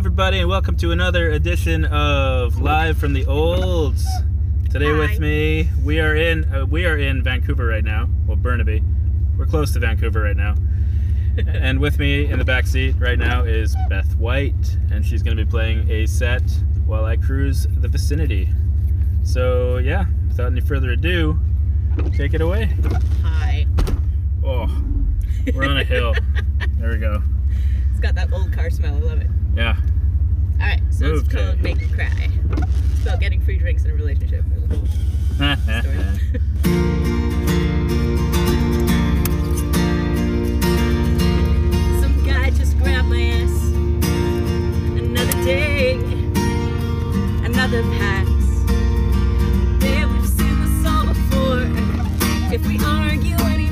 everybody, and welcome to another edition of Live from the Olds. Today Hi. with me, we are in uh, we are in Vancouver right now, well Burnaby. We're close to Vancouver right now. and with me in the back seat right now is Beth White, and she's going to be playing a set while I cruise the vicinity. So yeah, without any further ado, take it away. Hi. Oh, we're on a hill. there we go. It's got that old car smell. I love it. Yeah, all right, so okay. it's called Make Me Cry. It's about getting free drinks in a relationship. Some guy just grabbed my ass. Another day, another pass. Yeah, we've seen this all before. If we argue anymore.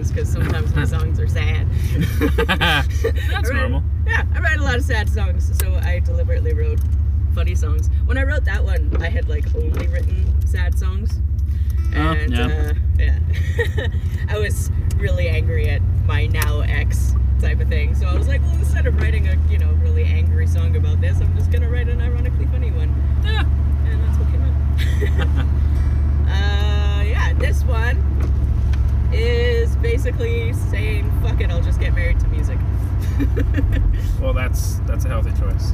songs because sometimes my songs are sad. That's right, normal. Yeah, I write a lot of sad songs, so I deliberately wrote funny songs. When I wrote that one, I had like only written sad songs. Oh, and, oh, yeah. Uh, yeah. choice.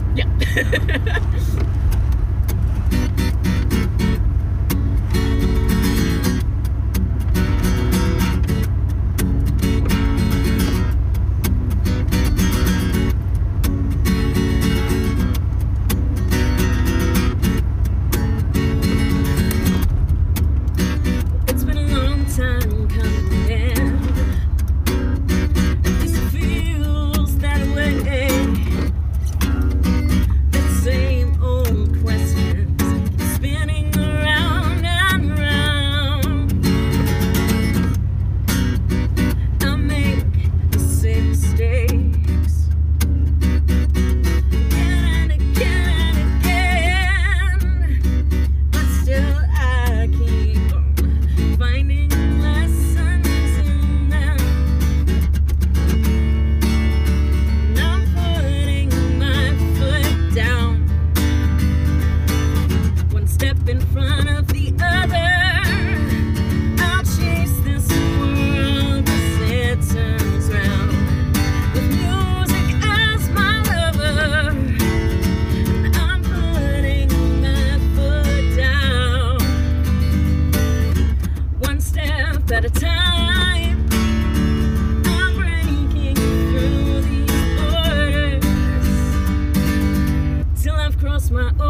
smile.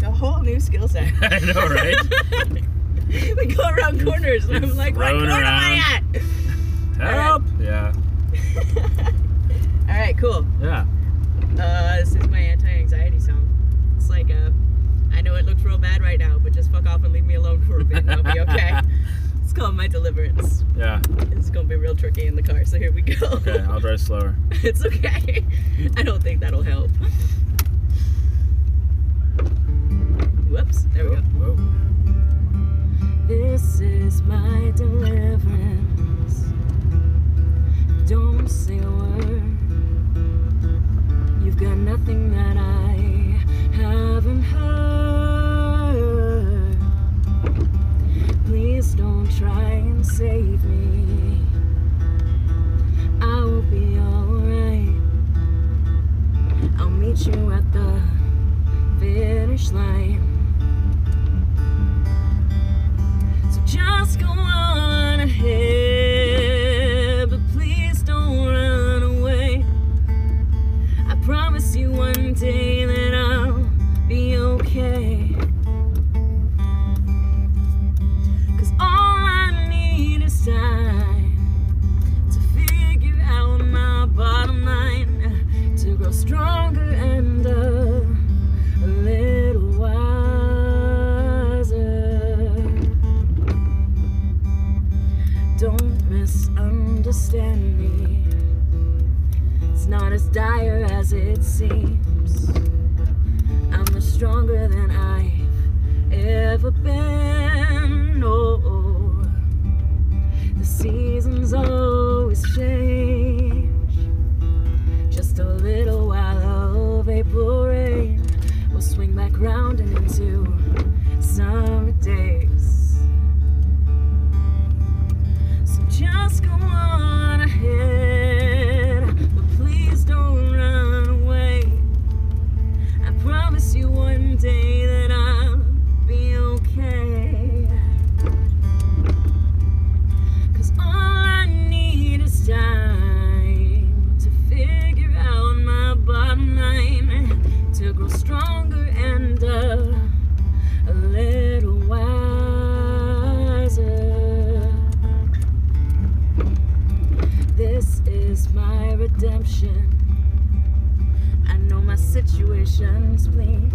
like a whole new skill set. I know, right? we go around corners, and I'm like, what corner around. am I at? Help! All right. Yeah. All right, cool. Yeah. Uh, this is my anti-anxiety song. It's like a, I know it looks real bad right now, but just fuck off and leave me alone for a bit, and I'll be okay. it's called my deliverance. Yeah. It's gonna be real tricky in the car, so here we go. Okay, I'll drive slower. it's okay. I don't think that'll help. steps. There we go. This is my deliverance. Don't say a word. You've got nothing that I haven't heard. Please don't try and save me. I will be alright. I'll meet you at the finish line. just go on ahead, but please don't run away. I promise you one day that I'll be okay. seems I'm much stronger than I've ever been. please.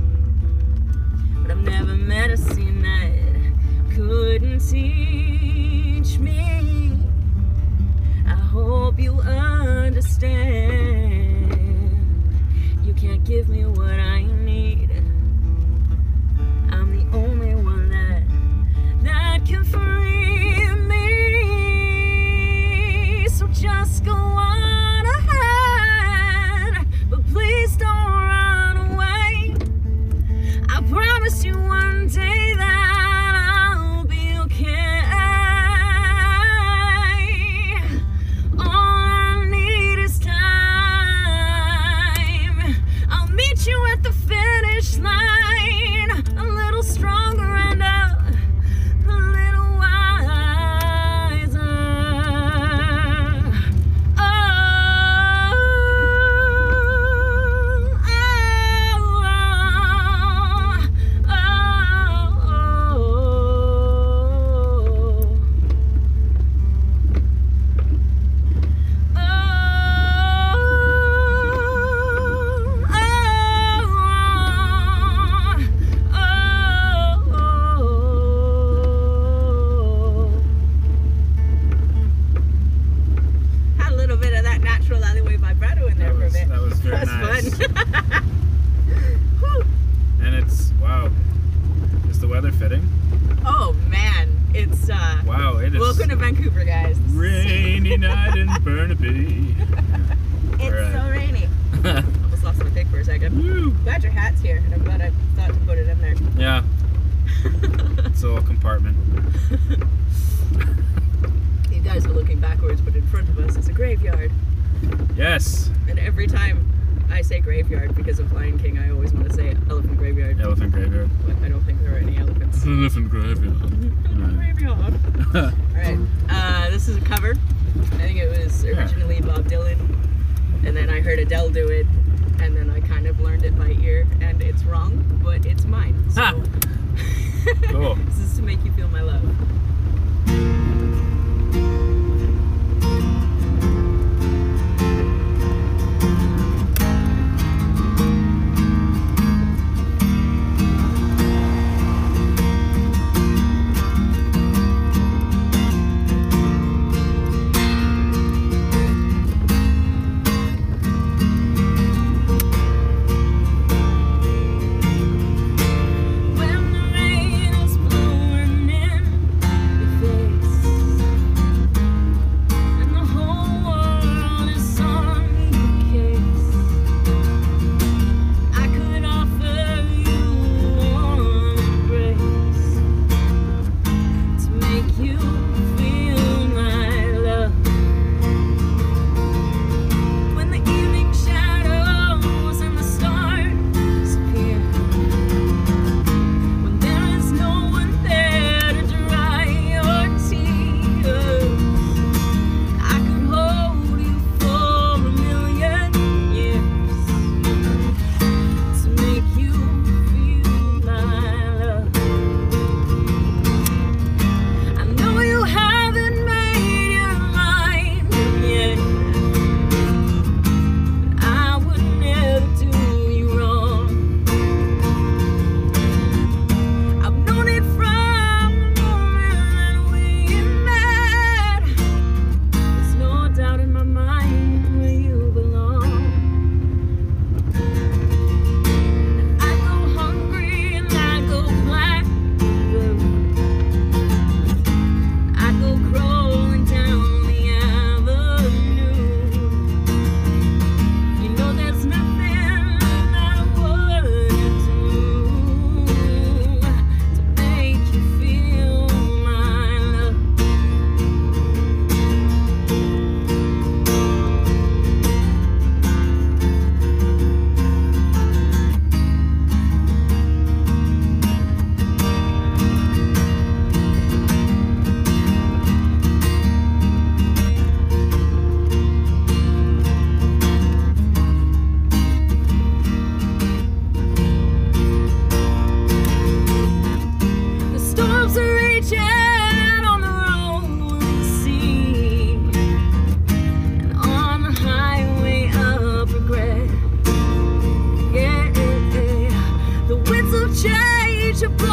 your blood.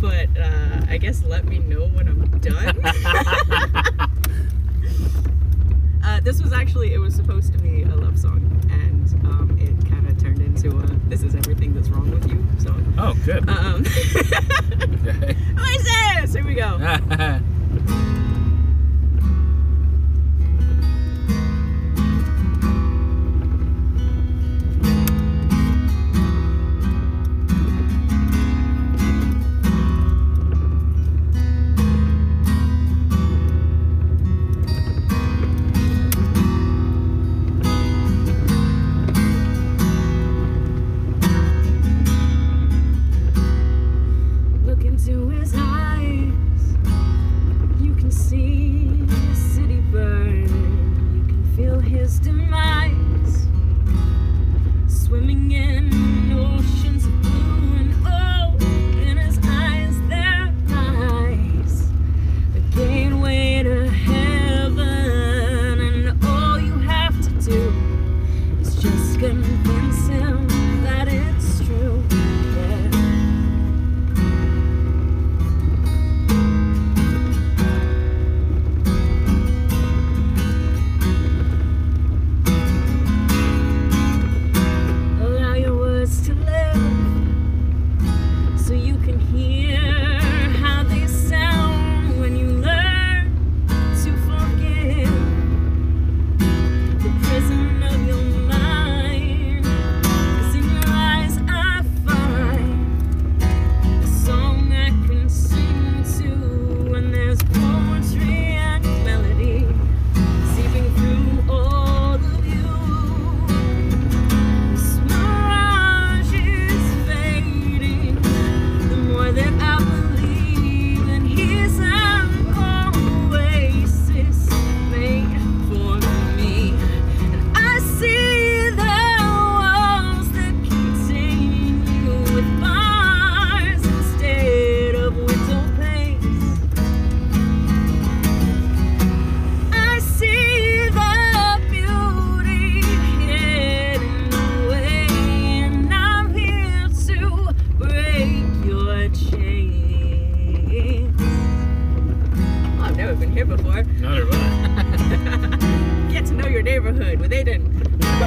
but uh, I guess let me know when I'm done. uh, this was actually, it was supposed to be a love song, and um, it kind of turned into a this is everything that's wrong with you song. Oh, good. Um, okay. What is this? Here we go.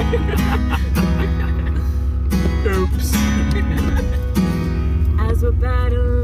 Oops. As we're battling.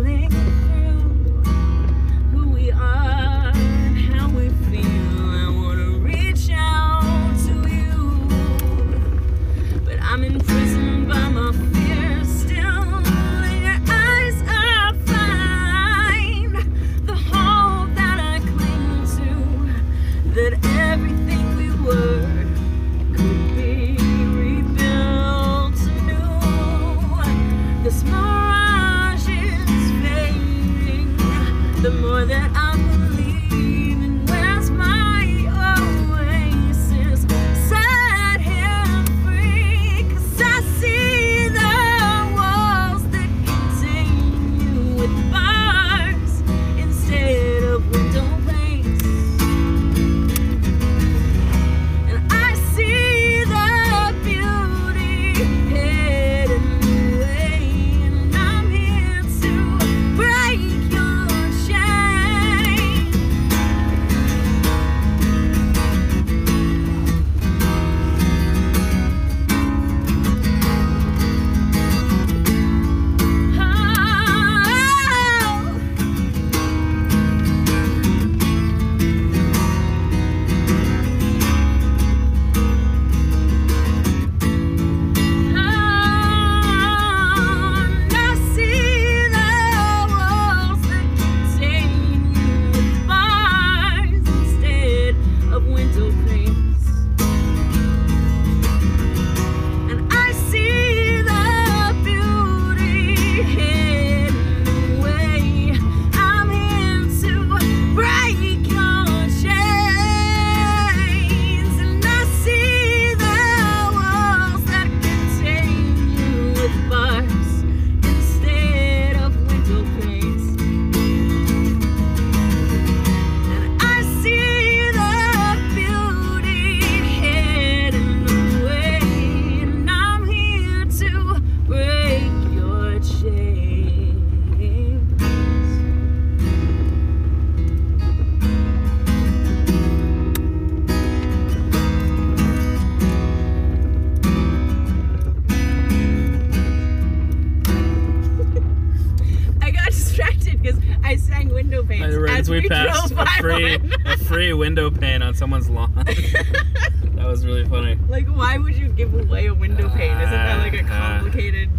Free one. a free window pane on someone's lawn. that was really funny. like, why would you give away a window pane? Isn't that like a Uh, uh. complicated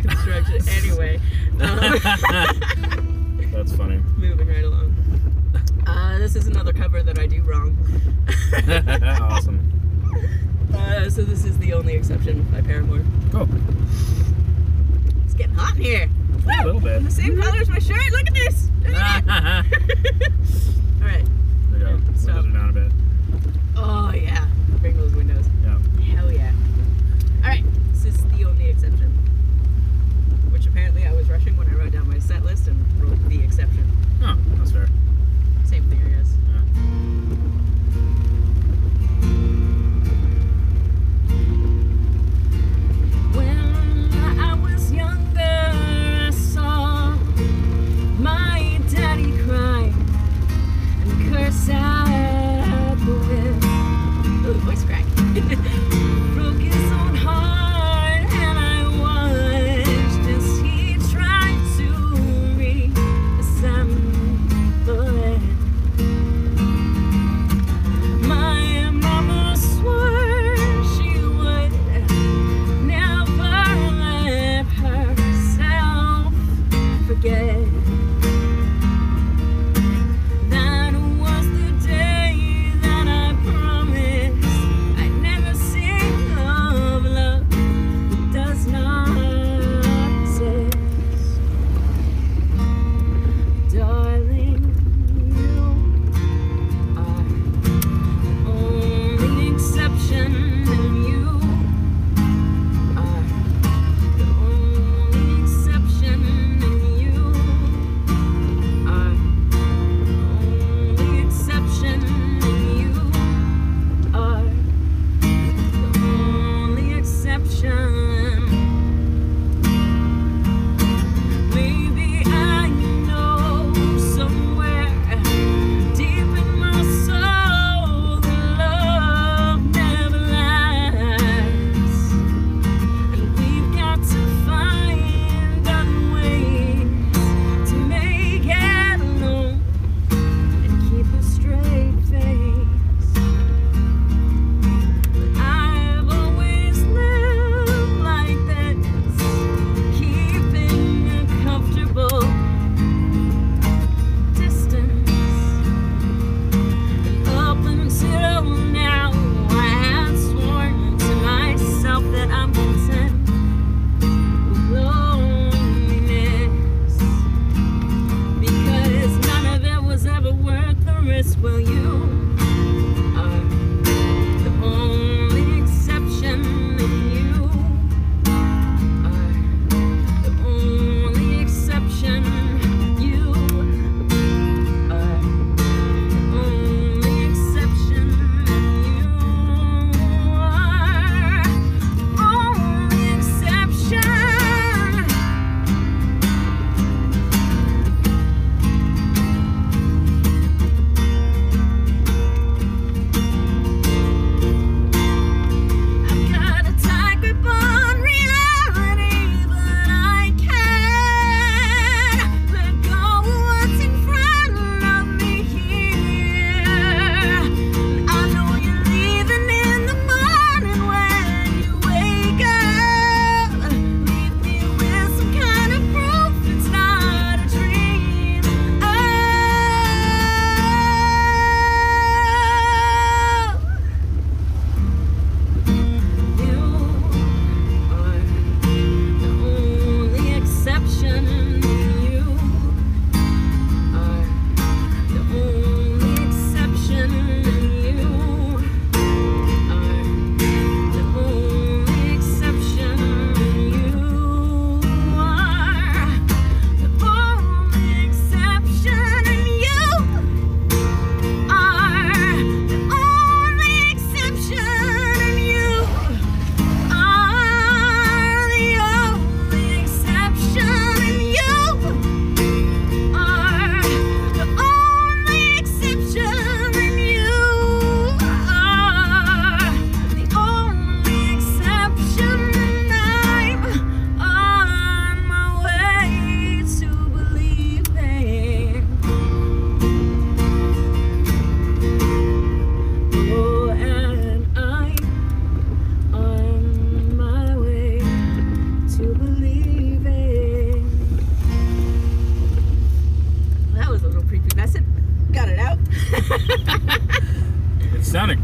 construction? anyway, um, That's funny. moving right along. Uh, this is another cover that I do wrong. awesome. Uh, so this is the only exception by Paramore. Cool. It's getting hot in here. A little bit. The same color as my shirt. Look at this. Look at that. All right. There you go. Windows are down a bit. Oh yeah. Bring those windows. Yeah. Hell yeah. All right. This is the only exception. Which apparently I was rushing when I wrote down my set list and wrote the exception. Oh, that's fair. Same thing, I guess. Yeah.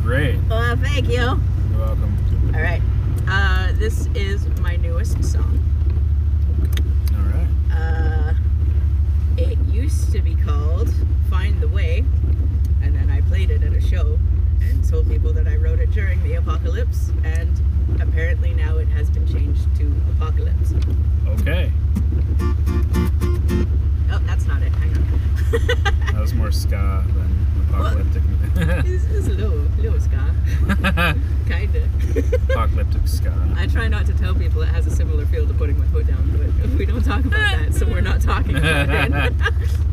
Great. Well, thank you. You're welcome. right. Uh, this is my newest song. All right. Uh, it used to be called Find the Way, and then I played it at a show and told people that I wrote it during the apocalypse, and apparently now it has been changed to Apocalypse. Okay. Oh, that's not it. Hang on. More ska than apocalyptic. this is low, low ska. Kinda. apocalyptic ska. I try not to tell people it has a similar feel to putting my foot down, but we don't talk about that, so we're not talking about it.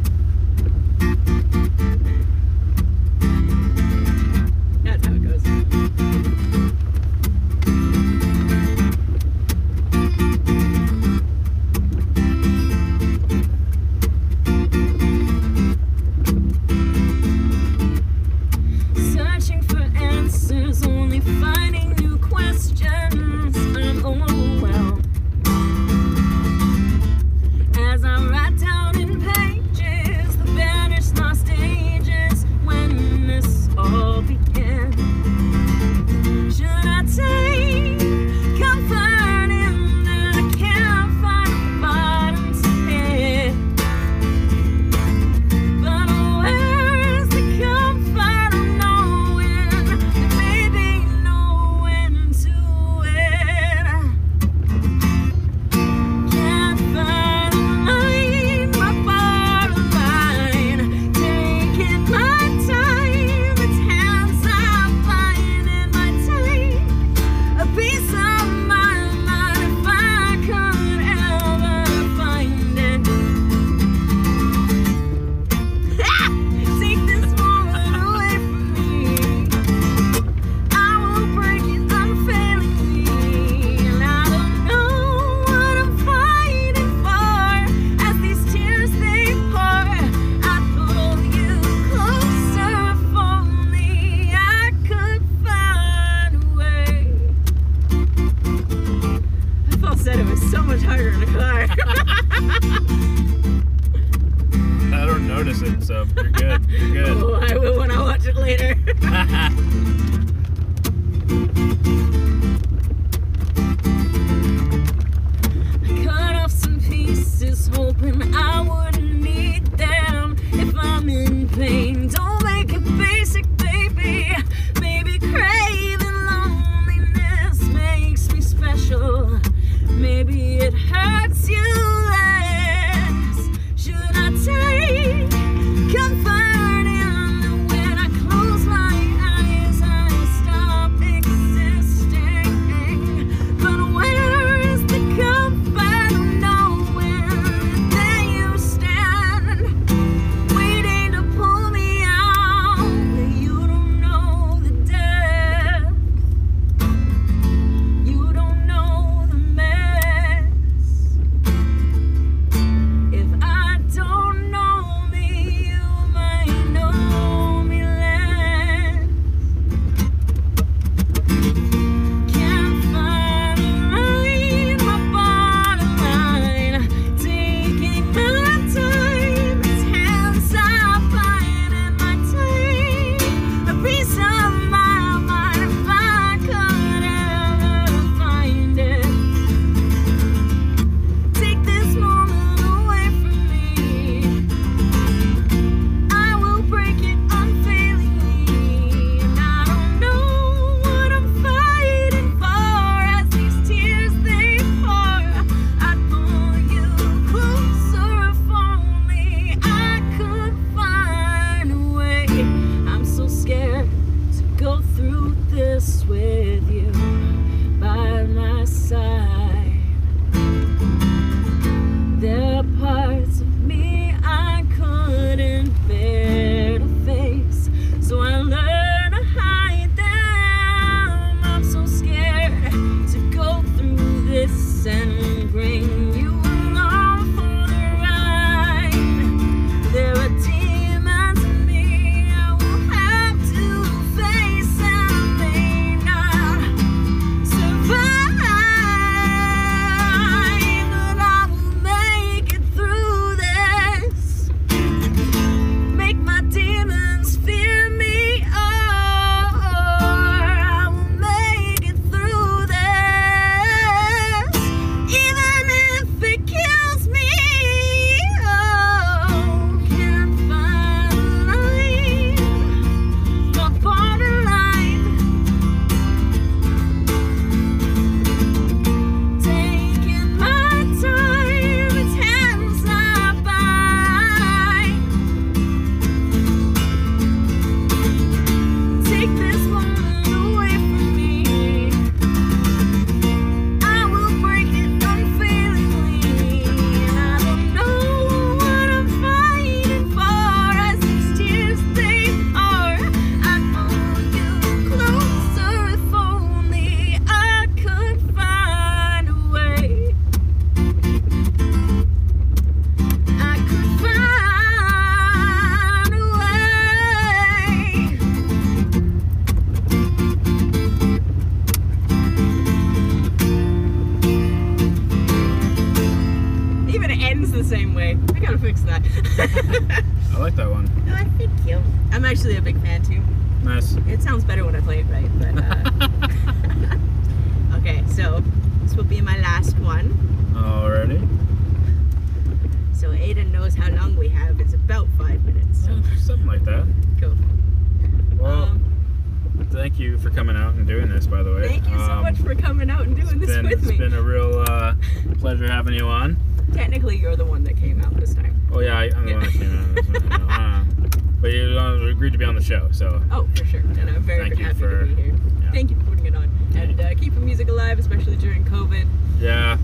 thank you for coming out and doing this, by the way. thank you so Um, much for coming out and doing this been, with it's me. been a real uh, pleasure having you on. Technically, you're the one that came out this time. Oh yeah, I, I'm the one that came out. this one, uh, but you uh, agreed to be on the show, so Oh, for sure. And I'm very happy for- to be here. yeah. Thank you for putting it on and uh, keeping music alive, especially during COVID. yeah,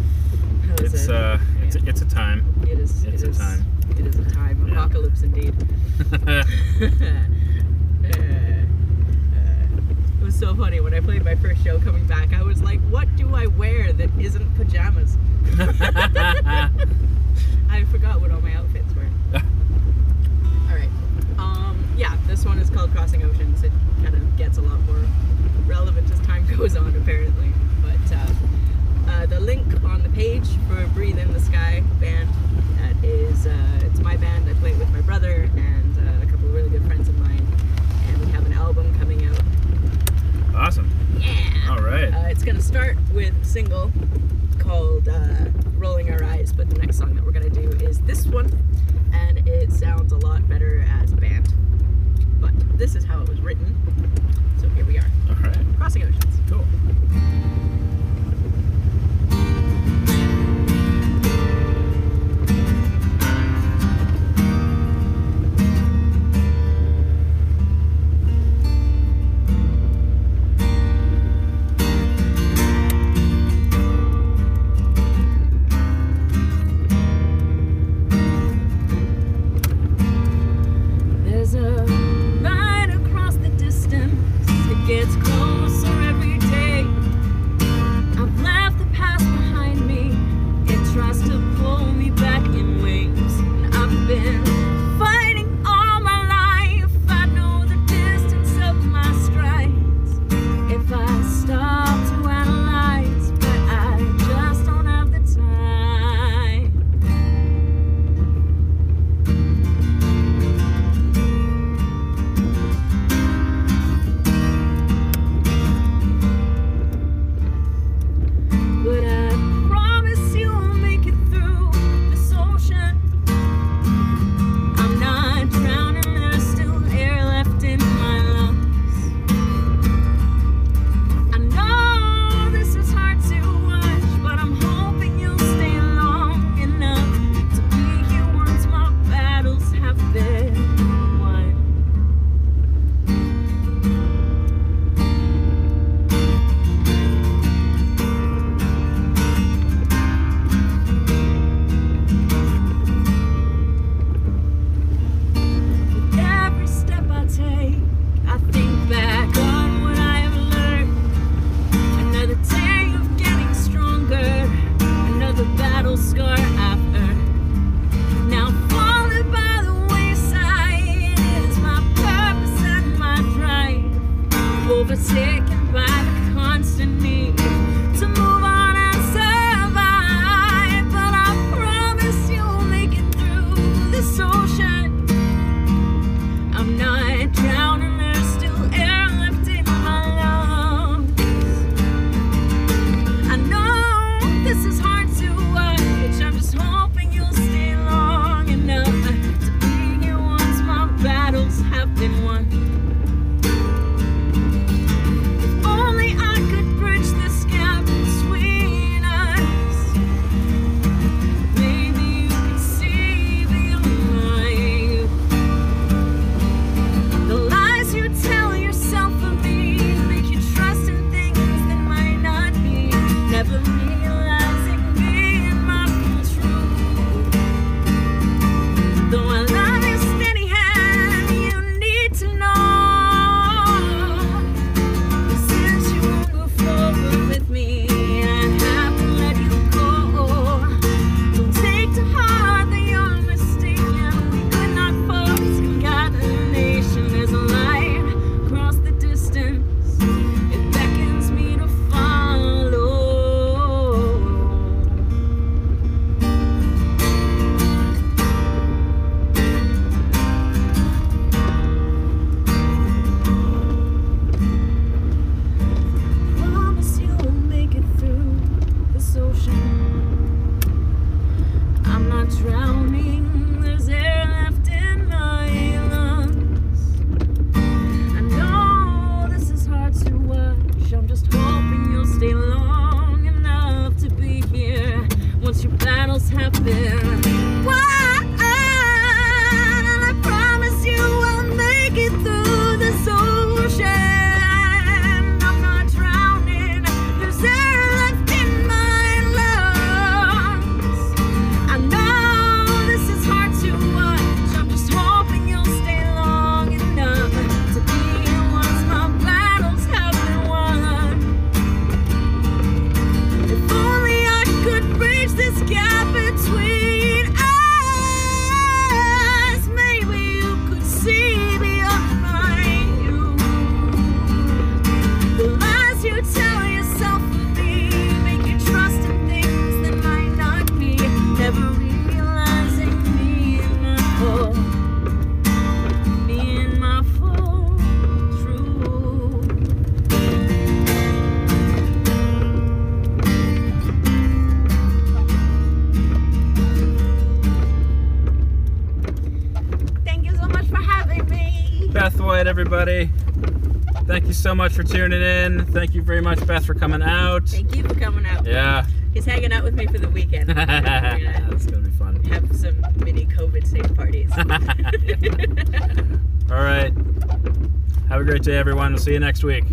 it's a- uh, it's yeah. it's a time. it is. it's it a is- time. It is a time. Apocalypse indeed. Uh, uh, it was so funny when I played my first show coming back. I was like, "What do I wear that isn't pajamas?" I forgot what all my outfits were. all right. Um, yeah, this one is called Crossing Oceans. It kind of gets a lot more relevant as time goes on, apparently. But uh, uh, the link on the page for Breathe in the Sky band that is uh, it's my band. I play it with my brother and uh, a couple of really good friends of mine, and we have an album coming out. Awesome. Yeah. All right. Uh, it's gonna start with a single called uh, "Rolling Our Eyes," but the next song that we're gonna do is this one, and it sounds a lot better as a band. But this is how it was written. So here we are, All right. Crossing Oceans. Cool. So much for tuning in. Thank you very much, Beth, for coming out. Thank you for coming out. Yeah. He's hanging out with me for the weekend. That's gonna be fun. have some mini COVID safe parties. All right. Have a great day, everyone. We'll see you next week.